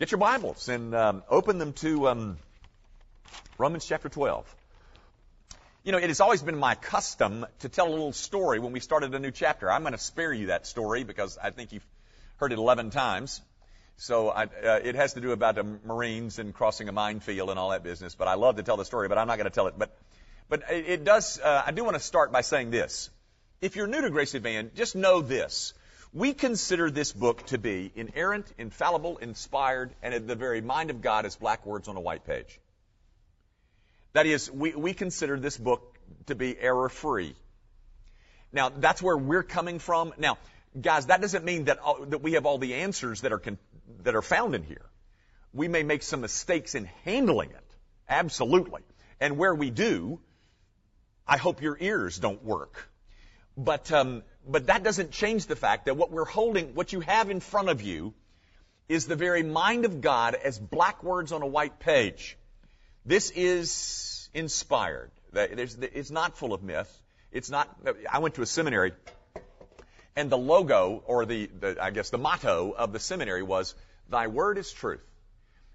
Get your Bibles and um, open them to um, Romans chapter 12. You know, it has always been my custom to tell a little story when we started a new chapter. I'm going to spare you that story because I think you've heard it 11 times. So I, uh, it has to do about the Marines and crossing a minefield and all that business. But I love to tell the story, but I'm not going to tell it. But but it, does. Uh, I do want to start by saying this: If you're new to Grace Advance, just know this: we consider this book to be inerrant, infallible, inspired, and at the very mind of God as black words on a white page. That is, we, we consider this book to be error free. Now, that's where we're coming from. Now, guys, that doesn't mean that, uh, that we have all the answers that are, con- that are found in here. We may make some mistakes in handling it. Absolutely. And where we do, I hope your ears don't work. But, um, but that doesn't change the fact that what we're holding, what you have in front of you, is the very mind of God as black words on a white page. This is inspired. It's not full of myth. It's not, I went to a seminary and the logo, or the, the, I guess the motto of the seminary was, Thy word is truth.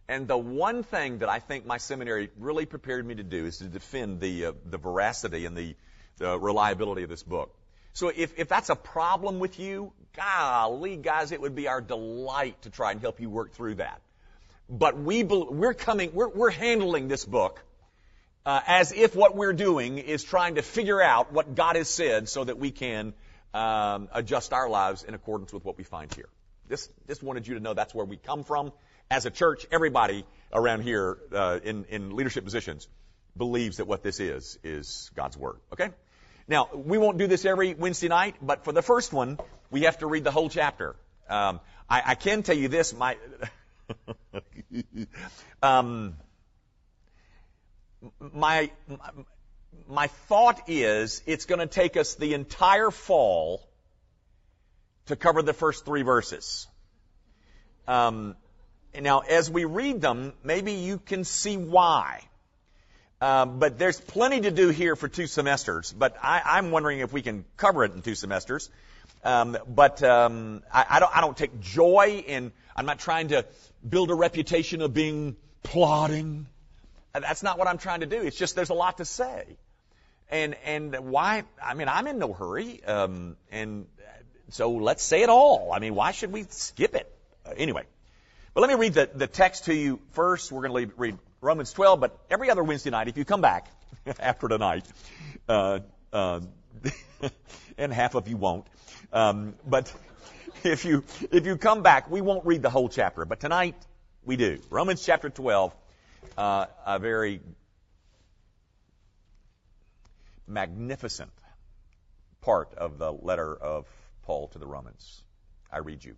And the one thing that I think my seminary really prepared me to do is to defend the, uh, the veracity and the, the reliability of this book. So if, if that's a problem with you, golly, guys, it would be our delight to try and help you work through that. But we, we're coming, we're, we're handling this book uh, as if what we're doing is trying to figure out what God has said so that we can um, adjust our lives in accordance with what we find here. Just, just wanted you to know that's where we come from. As a church, everybody around here uh, in, in leadership positions believes that what this is is God's Word. Okay? Now, we won't do this every Wednesday night, but for the first one, we have to read the whole chapter. Um, I, I, can tell you this, my, um, my, my thought is it's going to take us the entire fall to cover the first three verses. Um, now, as we read them, maybe you can see why. Um, but there's plenty to do here for two semesters. But I, am wondering if we can cover it in two semesters. Um, but um, I, I, don't, I don't take joy in. I'm not trying to build a reputation of being plodding. That's not what I'm trying to do. It's just there's a lot to say. And and why? I mean, I'm in no hurry. Um, and so let's say it all. I mean, why should we skip it? Uh, anyway, but let me read the, the text to you first. We're going to read Romans 12, but every other Wednesday night, if you come back after tonight, uh, uh, and half of you won't, um, but if you if you come back, we won't read the whole chapter, but tonight we do. Romans chapter 12, uh, a very magnificent part of the letter of Paul to the Romans. I read you.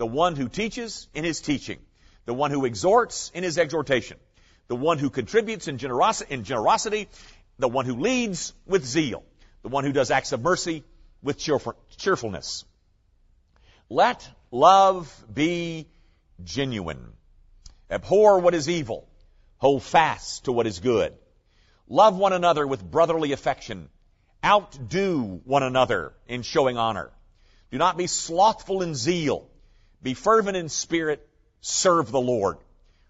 the one who teaches in his teaching, the one who exhorts in his exhortation, the one who contributes in, in generosity, the one who leads with zeal, the one who does acts of mercy with cheerfulness. Let love be genuine. Abhor what is evil. Hold fast to what is good. Love one another with brotherly affection. Outdo one another in showing honor. Do not be slothful in zeal. Be fervent in spirit. Serve the Lord.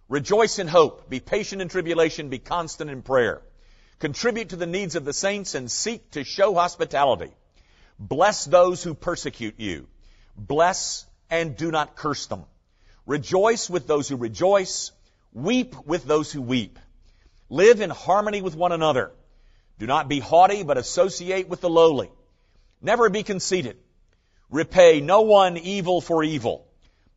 Rejoice in hope. Be patient in tribulation. Be constant in prayer. Contribute to the needs of the saints and seek to show hospitality. Bless those who persecute you. Bless and do not curse them. Rejoice with those who rejoice. Weep with those who weep. Live in harmony with one another. Do not be haughty, but associate with the lowly. Never be conceited. Repay no one evil for evil,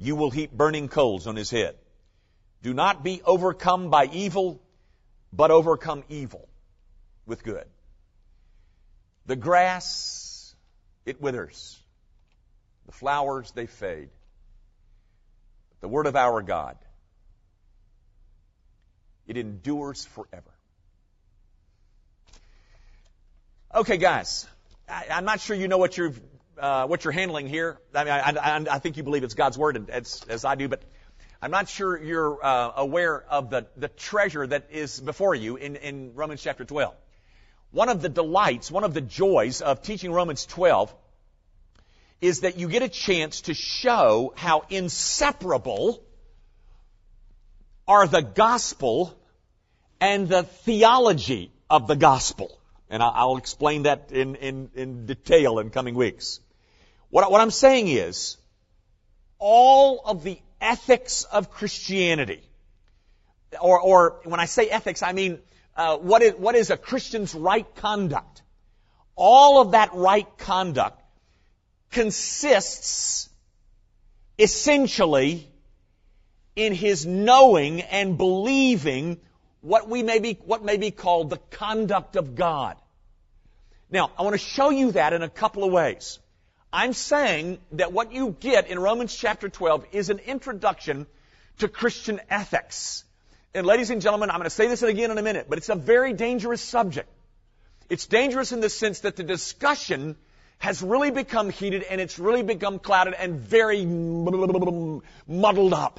you will heap burning coals on his head. Do not be overcome by evil, but overcome evil with good. The grass, it withers. The flowers, they fade. The word of our God, it endures forever. Okay, guys, I, am not sure you know what you're uh, what you're handling here. I mean, I, I, I, think you believe it's God's word, as, as I do, but I'm not sure you're uh, aware of the, the treasure that is before you in, in Romans chapter 12. One of the delights, one of the joys of teaching Romans 12 is that you get a chance to show how inseparable are the gospel and the theology of the gospel. And I'll explain that in, in, in detail in coming weeks. What, what I'm saying is, all of the ethics of Christianity, or, or when I say ethics, I mean uh, what, is, what is a Christian's right conduct. All of that right conduct consists essentially in his knowing and believing what we may be, what may be called the conduct of God. Now, I want to show you that in a couple of ways. I'm saying that what you get in Romans chapter 12 is an introduction to Christian ethics. And ladies and gentlemen, I'm going to say this again in a minute, but it's a very dangerous subject. It's dangerous in the sense that the discussion has really become heated and it's really become clouded and very muddled up.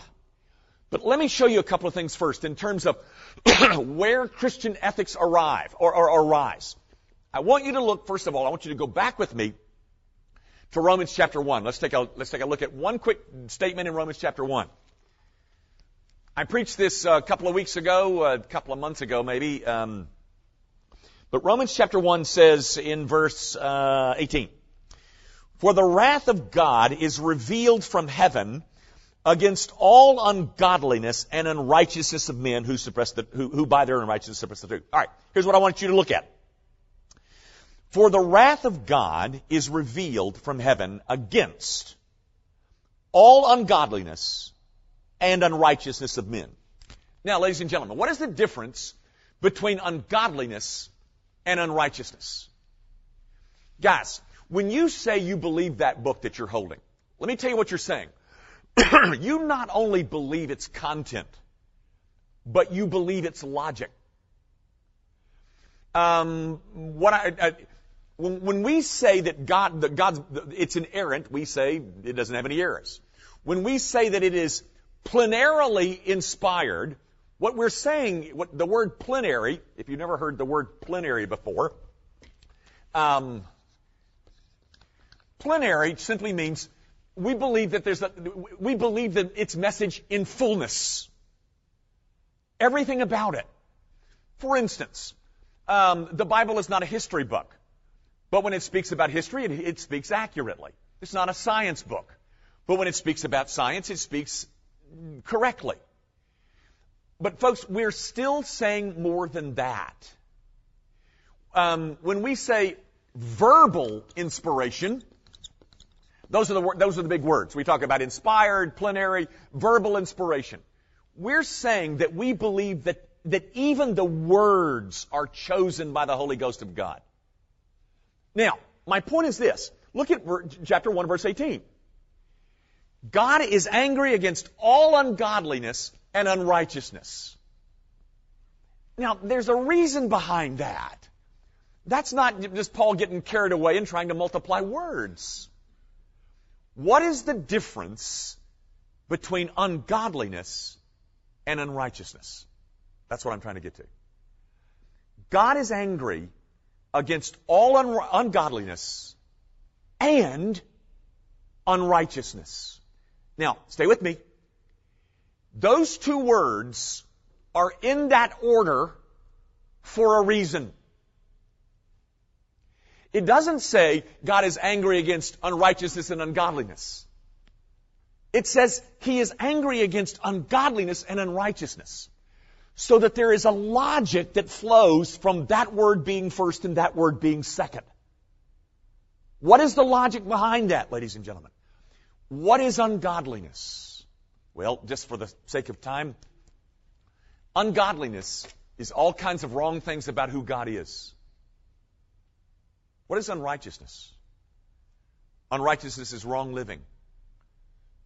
But let me show you a couple of things first in terms of where Christian ethics arrive or, or arise. I want you to look, first of all, I want you to go back with me to Romans chapter 1. Let's take a, let's take a look at one quick statement in Romans chapter 1. I preached this a couple of weeks ago, a couple of months ago maybe. Um, but Romans chapter 1 says in verse uh, 18, For the wrath of God is revealed from heaven against all ungodliness and unrighteousness of men who suppress the, who, who by their unrighteousness suppress the truth. Alright, here's what I want you to look at. For the wrath of God is revealed from heaven against all ungodliness and unrighteousness of men. Now, ladies and gentlemen, what is the difference between ungodliness and unrighteousness? Guys, when you say you believe that book that you're holding, let me tell you what you're saying. you not only believe its content, but you believe its logic. Um, what I, I when we say that God, that God's, it's inerrant, we say it doesn't have any errors. When we say that it is plenarily inspired, what we're saying, what the word plenary, if you've never heard the word plenary before, um, plenary simply means we believe that there's a, we believe that its message in fullness. Everything about it. For instance, um, the Bible is not a history book. But when it speaks about history, it, it speaks accurately. It's not a science book. But when it speaks about science, it speaks correctly. But folks, we're still saying more than that. Um, when we say verbal inspiration, those are the those are the big words. We talk about inspired, plenary, verbal inspiration. We're saying that we believe that that even the words are chosen by the Holy Ghost of God. Now, my point is this. Look at chapter 1 verse 18. God is angry against all ungodliness and unrighteousness. Now, there's a reason behind that. That's not just Paul getting carried away and trying to multiply words. What is the difference between ungodliness and unrighteousness. That's what I'm trying to get to. God is angry against all un- ungodliness and unrighteousness. Now, stay with me. Those two words are in that order for a reason. It doesn't say God is angry against unrighteousness and ungodliness. It says he is angry against ungodliness and unrighteousness. So that there is a logic that flows from that word being first and that word being second. What is the logic behind that, ladies and gentlemen? What is ungodliness? Well, just for the sake of time, ungodliness is all kinds of wrong things about who God is. What is unrighteousness? Unrighteousness is wrong living.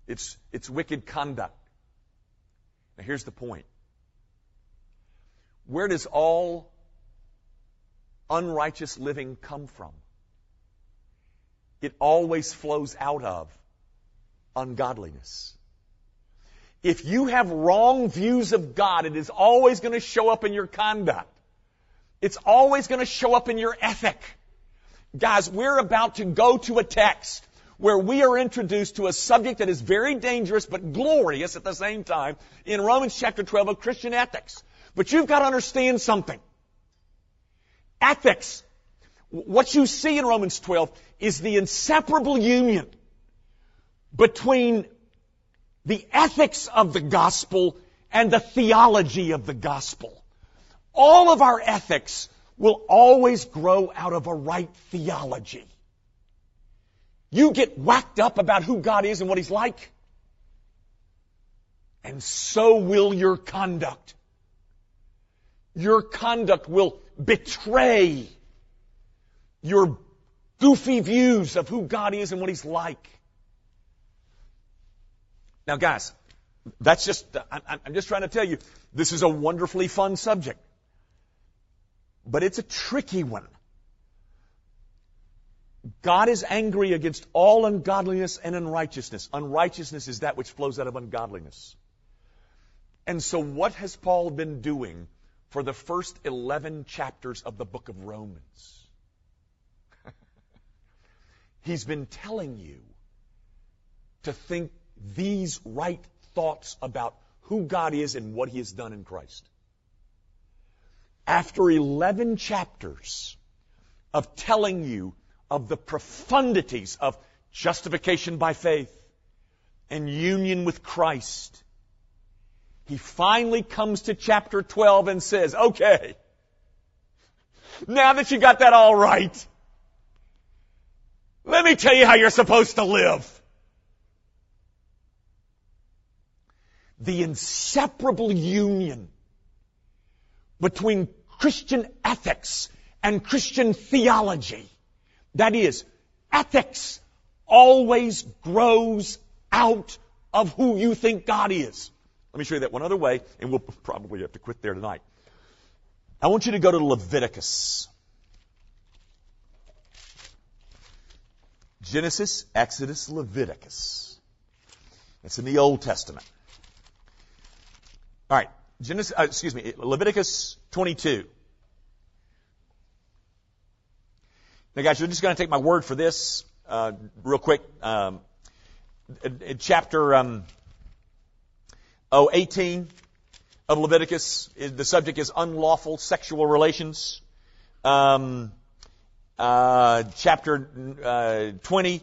It's, it's wicked conduct. Now here's the point. Where does all unrighteous living come from? It always flows out of ungodliness. If you have wrong views of God, it is always going to show up in your conduct. It's always going to show up in your ethic. Guys, we're about to go to a text where we are introduced to a subject that is very dangerous but glorious at the same time in Romans chapter 12 of Christian ethics. But you've got to understand something. Ethics, what you see in Romans 12 is the inseparable union between the ethics of the gospel and the theology of the gospel. All of our ethics will always grow out of a right theology. You get whacked up about who God is and what He's like, and so will your conduct. Your conduct will betray your goofy views of who God is and what He's like. Now, guys, that's just, I'm just trying to tell you, this is a wonderfully fun subject. But it's a tricky one. God is angry against all ungodliness and unrighteousness. Unrighteousness is that which flows out of ungodliness. And so what has Paul been doing for the first 11 chapters of the book of Romans? He's been telling you to think these right thoughts about who God is and what He has done in Christ. After 11 chapters of telling you of the profundities of justification by faith and union with Christ, he finally comes to chapter 12 and says, okay, now that you got that all right, let me tell you how you're supposed to live. The inseparable union between Christian ethics and Christian theology that is, ethics always grows out of who you think God is. Let me show you that one other way, and we'll probably have to quit there tonight. I want you to go to Leviticus. Genesis, Exodus, Leviticus. It's in the Old Testament. All right, Genesis, uh, excuse me, Leviticus 22. Now, guys, you're just going to take my word for this uh, real quick. Um, chapter um, oh, 18 of Leviticus, the subject is unlawful sexual relations. Um, uh, chapter uh, 20,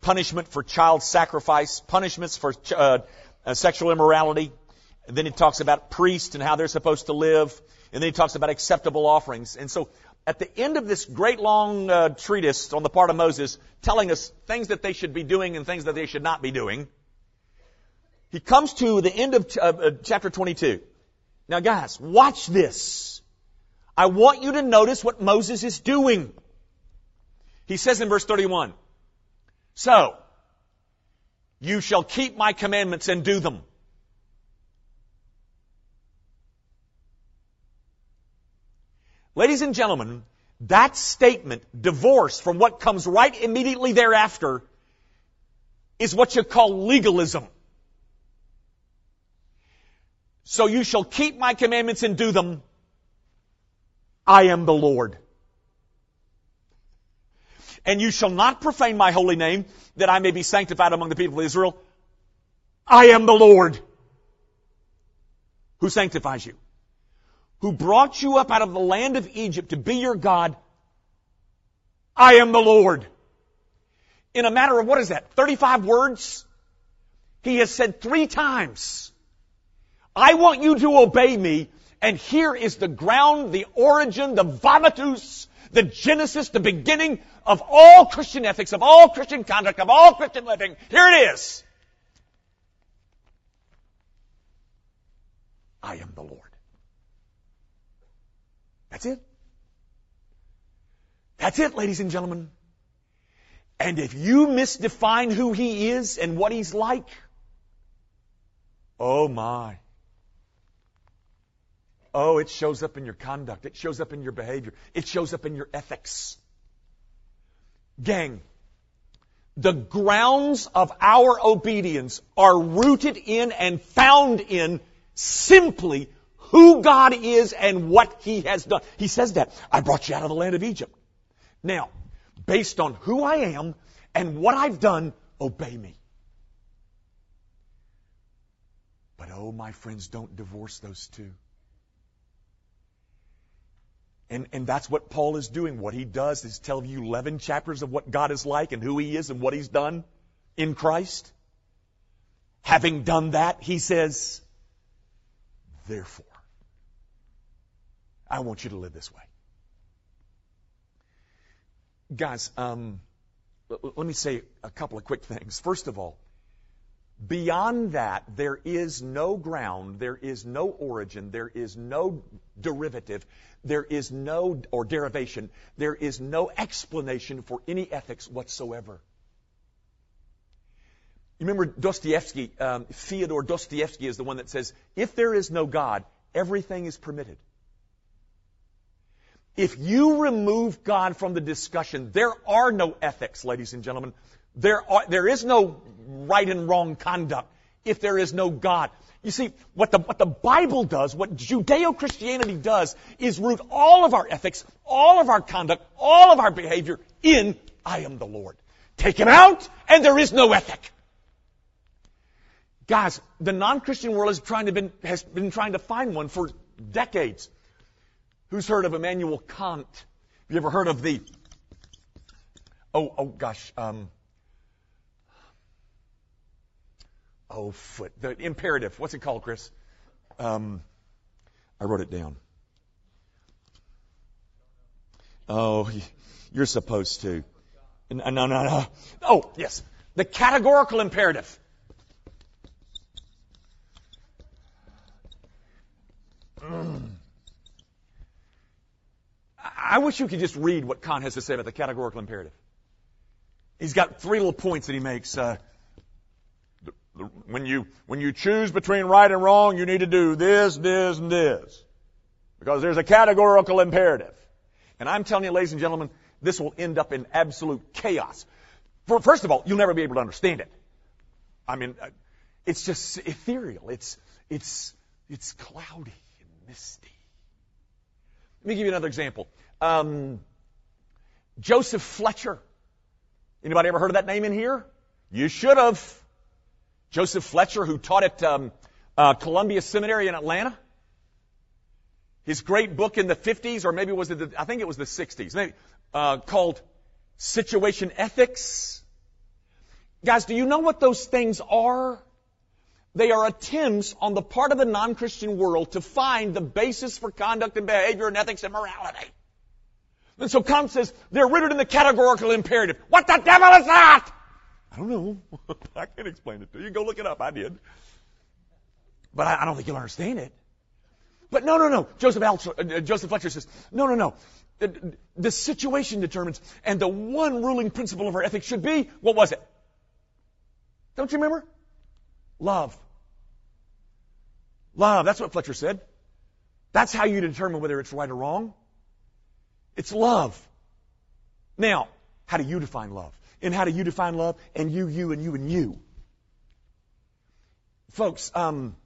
punishment for child sacrifice, punishments for ch- uh, uh, sexual immorality. And then he talks about priests and how they're supposed to live. And then he talks about acceptable offerings. And so at the end of this great long uh, treatise on the part of Moses, telling us things that they should be doing and things that they should not be doing, he comes to the end of ch- chapter 22. Now guys, watch this. I want you to notice what Moses is doing. He says in verse 31, So, you shall keep my commandments and do them. Ladies and gentlemen, that statement, divorce from what comes right immediately thereafter, is what you call legalism. So you shall keep my commandments and do them. I am the Lord. And you shall not profane my holy name, that I may be sanctified among the people of Israel. I am the Lord. Who sanctifies you? Who brought you up out of the land of Egypt to be your God. I am the Lord. In a matter of what is that? 35 words? He has said three times, I want you to obey me, and here is the ground, the origin, the vomitus, the genesis, the beginning of all Christian ethics, of all Christian conduct, of all Christian living. Here it is. I am the Lord. That's it. That's it, ladies and gentlemen. And if you misdefine who He is and what He's like, oh my. Oh, it shows up in your conduct. It shows up in your behavior. It shows up in your ethics. Gang, the grounds of our obedience are rooted in and found in simply who God is and what He has done. He says that. I brought you out of the land of Egypt. Now, based on who I am and what I've done, obey me. But oh, my friends, don't divorce those two. And, and that's what Paul is doing. What he does is tell you 11 chapters of what God is like and who he is and what he's done in Christ. Having done that, he says, Therefore, I want you to live this way. Guys, um, let me say a couple of quick things. First of all, beyond that, there is no ground, there is no origin, there is no derivative, there is no, or derivation, there is no explanation for any ethics whatsoever. You remember Dostoevsky, um, Fyodor Dostoevsky is the one that says, if there is no God, everything is permitted. If you remove God from the discussion, there are no ethics, ladies and gentlemen. There, are, there is no right and wrong conduct if there is no God. You see, what the, what the Bible does, what Judeo-Christianity does, is root all of our ethics, all of our conduct, all of our behavior in, I am the Lord. Take him out, and there is no ethic. Guys, the non-Christian world has, trying to been, has been trying to find one for decades. Who's heard of Immanuel Kant? Have you ever heard of the, oh, oh gosh, um, oh, foot, the imperative. What's it called, Chris? Um, I wrote it down. Oh, you're supposed to. No, no, no. Oh, yes. The categorical imperative. I wish you could just read what Kant has to say about the categorical imperative. He's got three little points that he makes. Uh, when you when you choose between right and wrong, you need to do this, this, and this, because there's a categorical imperative. And I'm telling you, ladies and gentlemen, this will end up in absolute chaos. First of all, you'll never be able to understand it. I mean, uh, it's just ethereal. It's it's it's cloudy and misty. Let me give you another example. Um, Joseph Fletcher. Anybody ever heard of that name in here? You should have. Joseph Fletcher, who taught at um, uh, Columbia Seminary in Atlanta. His great book in the 50s, or maybe was it the, I think it was the 60s, maybe, uh, called Situation Ethics. Guys, do you know what those things are? They are attempts on the part of the non-Christian world to find the basis for conduct and behavior and ethics and morality. And so Kant says they're rooted in the categorical imperative. What the devil is that? I don't know. I can't explain it to you. Go look it up. I did. But I, I don't think you'll understand it. But no, no, no. Joseph, Alter, uh, Joseph Fletcher says, no, no, no. The, the situation determines, and the one ruling principle of our ethics should be, what was it? Don't you remember? Love. Love. That's what Fletcher said. That's how you determine whether it's right or wrong. It's love. Now, how do you define love? And how do you define love? And you, you, and you, and you. Folks, um,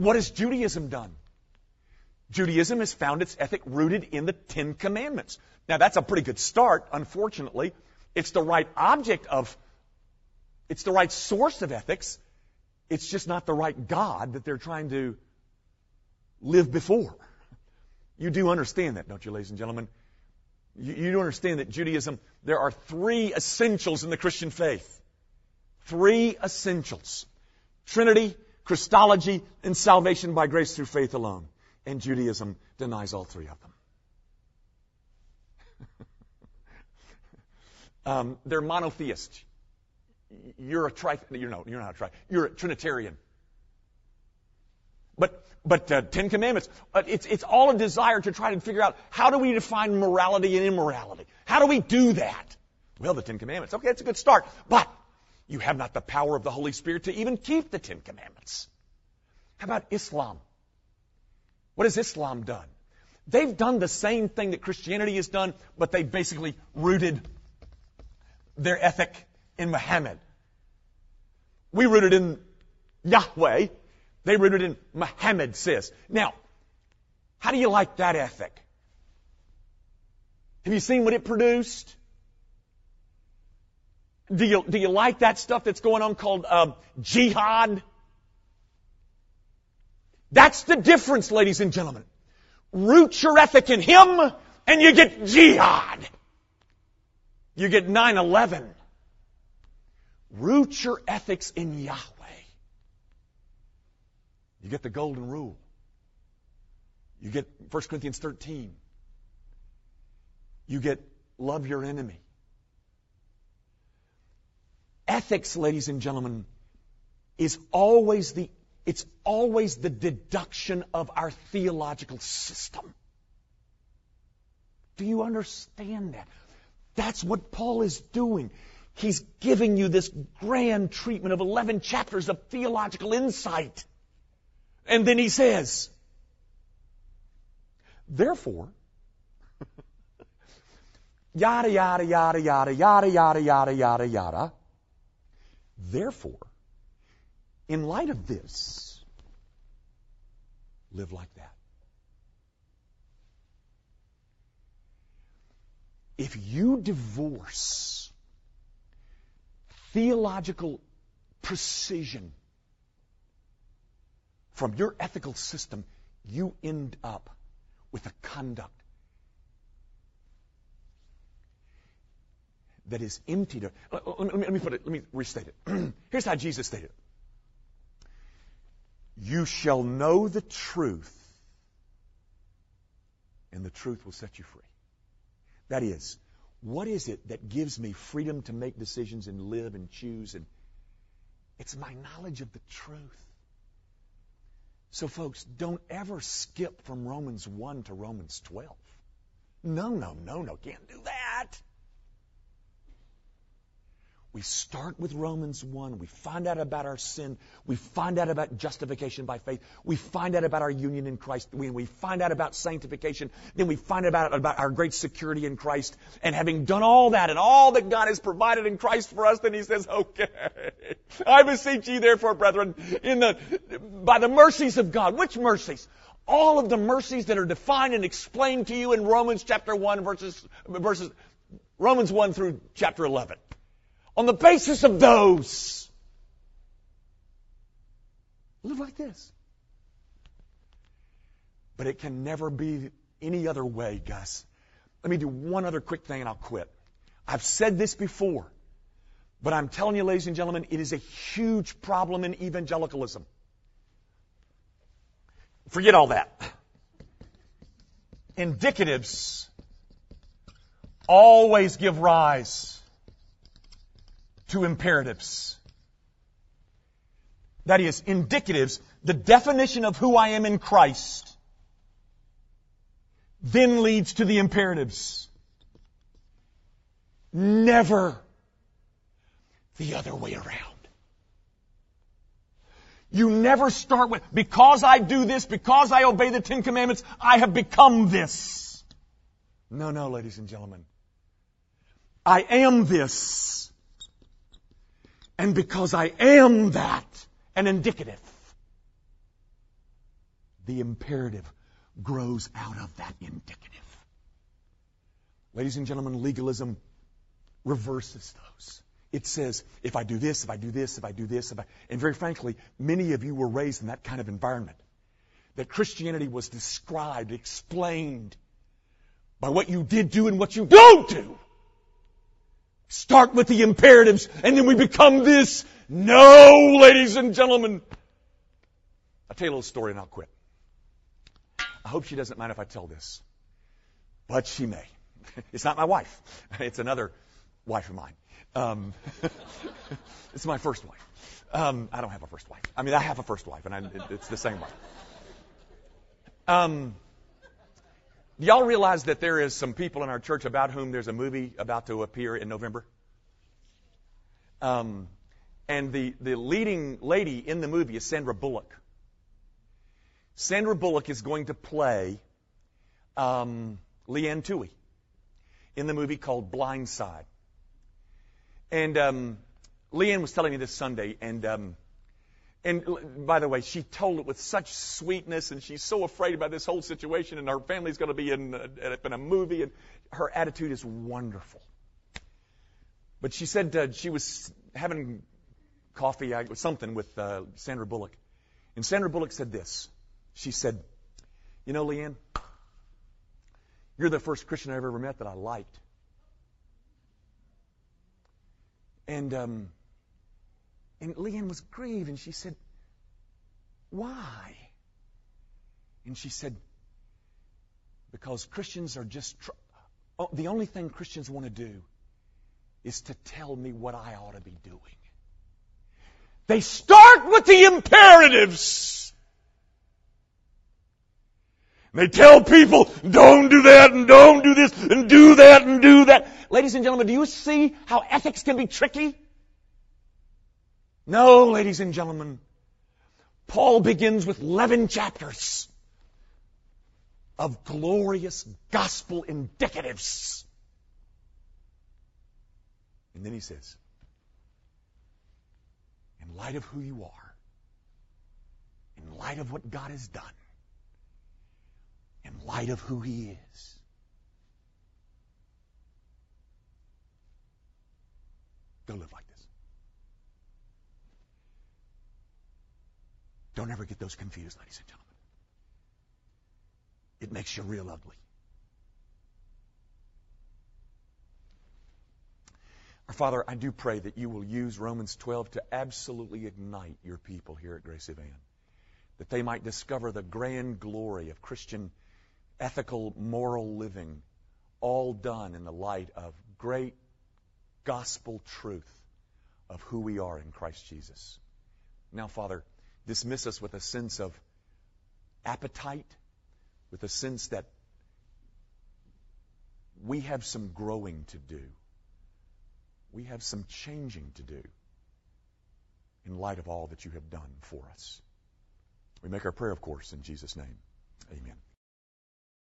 What has Judaism done? Judaism has found its ethic rooted in the Ten Commandments. Now that's a pretty good start, unfortunately. It's the right object of, it's the right source of ethics. It's just not the right God that they're trying to live before. You do understand that, don't you, ladies and gentlemen? You, you understand that Judaism, there are three essentials in the Christian faith. Three essentials. Trinity, Christology, and salvation by grace through faith alone. And Judaism denies all three of them. um, they're monotheists. You're a tri, you're no, you're not a tri, you're a Trinitarian. But, but uh, Ten Commandments, uh, it's, it's all a desire to try to figure out how do we define morality and immorality? How do we do that? Well, the Ten Commandments. Okay, that's a good start. But you have not the power of the Holy Spirit to even keep the Ten Commandments. How about Islam? What has Islam done? They've done the same thing that Christianity has done, but they basically rooted their ethic in Muhammad. We rooted in Yahweh. They rooted in Muhammad says. Now, how do you like that ethic? Have you seen what it produced? Do you, do you like that stuff that's going on called uh, jihad? That's the difference, ladies and gentlemen. Root your ethic in Him, and you get jihad. You get 9-11. Root your ethics in Yahweh. You get the golden rule. You get 1 Corinthians 13. You get love your enemy. Ethics, ladies and gentlemen, is always the it's always the deduction of our theological system. Do you understand that? That's what Paul is doing. He's giving you this grand treatment of 11 chapters of theological insight. And then he says, therefore, yada, yada, yada, yada, yada, yada, yada, yada, yada. Therefore, in light of this, live like that. If you divorce theological precision from your ethical system, you end up with a conduct that is emptied. Let me put it, let me restate it. Here's how Jesus stated it. You shall know the truth, and the truth will set you free. That is, what is it that gives me freedom to make decisions and live and choose? And it's my knowledge of the truth. So, folks, don't ever skip from Romans 1 to Romans 12. No, no, no, no, can't do that. We start with Romans 1. We find out about our sin. We find out about justification by faith. We find out about our union in Christ. We, we find out about sanctification. Then we find out about our great security in Christ. And having done all that and all that God has provided in Christ for us, then He says, okay, I beseech you therefore, brethren, in the, by the mercies of God. Which mercies? All of the mercies that are defined and explained to you in Romans chapter 1 verses, verses, Romans 1 through chapter 11 on the basis of those, live like this. But it can never be any other way, Gus. Let me do one other quick thing and I'll quit. I've said this before, but I'm telling you, ladies and gentlemen, it is a huge problem in evangelicalism. Forget all that. Indicatives always give rise to imperatives. That is, indicatives, the definition of who I am in Christ, then leads to the imperatives. Never the other way around. You never start with, because I do this, because I obey the Ten Commandments, I have become this. No, no, ladies and gentlemen. I am this. And because I am that, an indicative. the imperative grows out of that indicative. Ladies and gentlemen, legalism reverses those. It says, if I do this, if I do this, if I do this, if I, and very frankly, many of you were raised in that kind of environment. That Christianity was described, explained by what you did do and what you don't do. Start with the imperatives and then we become this. No, ladies and gentlemen. I'll tell you a little story and I'll quit. I hope she doesn't mind if I tell this. But she may. It's not my wife. It's another wife of mine. Um, it's my first wife. Um, I don't have a first wife. I mean, I have a first wife, and I, it, it's the same wife. Um, do y'all realize that there is some people in our church about whom there's a movie about to appear in November? Um, and the, the leading lady in the movie is Sandra Bullock. Sandra Bullock is going to play um, Leigh Anne Tuohy in the movie called Blind Side. And um, Leanne was telling me this Sunday, and um, and by the way, she told it with such sweetness, and she's so afraid about this whole situation, and her family's going to be in a, in a movie, and her attitude is wonderful. But she said uh, she was having coffee or something with uh, Sandra Bullock, and Sandra Bullock said this. She said, "You know, Leigh Anne, you're the first Christian I've ever met that I liked." And, um, and Leigh Anne was grieved and she said, Why? And she said, Because Christians are just, tr- oh, the only thing Christians want to do is to tell me what I ought to be doing. They start with the imperatives. They tell people, don't do that and don't do this and do that and do that. Ladies and gentlemen, do you see how ethics can be tricky? No, ladies and gentlemen. Paul begins with 11 chapters of glorious gospel indicatives. And then he says, in light of who you are, in light of what God has done, in light of who He is. Go live like this. Don't ever get those confused, ladies and gentlemen. It makes you real ugly. Our Father, I do pray that you will use Romans 12 to absolutely ignite your people here at Grace Evan, that they might discover the grand glory of Christian ethical, moral living, all done in the light of great gospel truth of who we are in Christ Jesus. Now, Father, dismiss us with a sense of appetite, with a sense that we have some growing to do. We have some changing to do in light of all that you have done for us. We make our prayer, of course, in Jesus' name. Amen.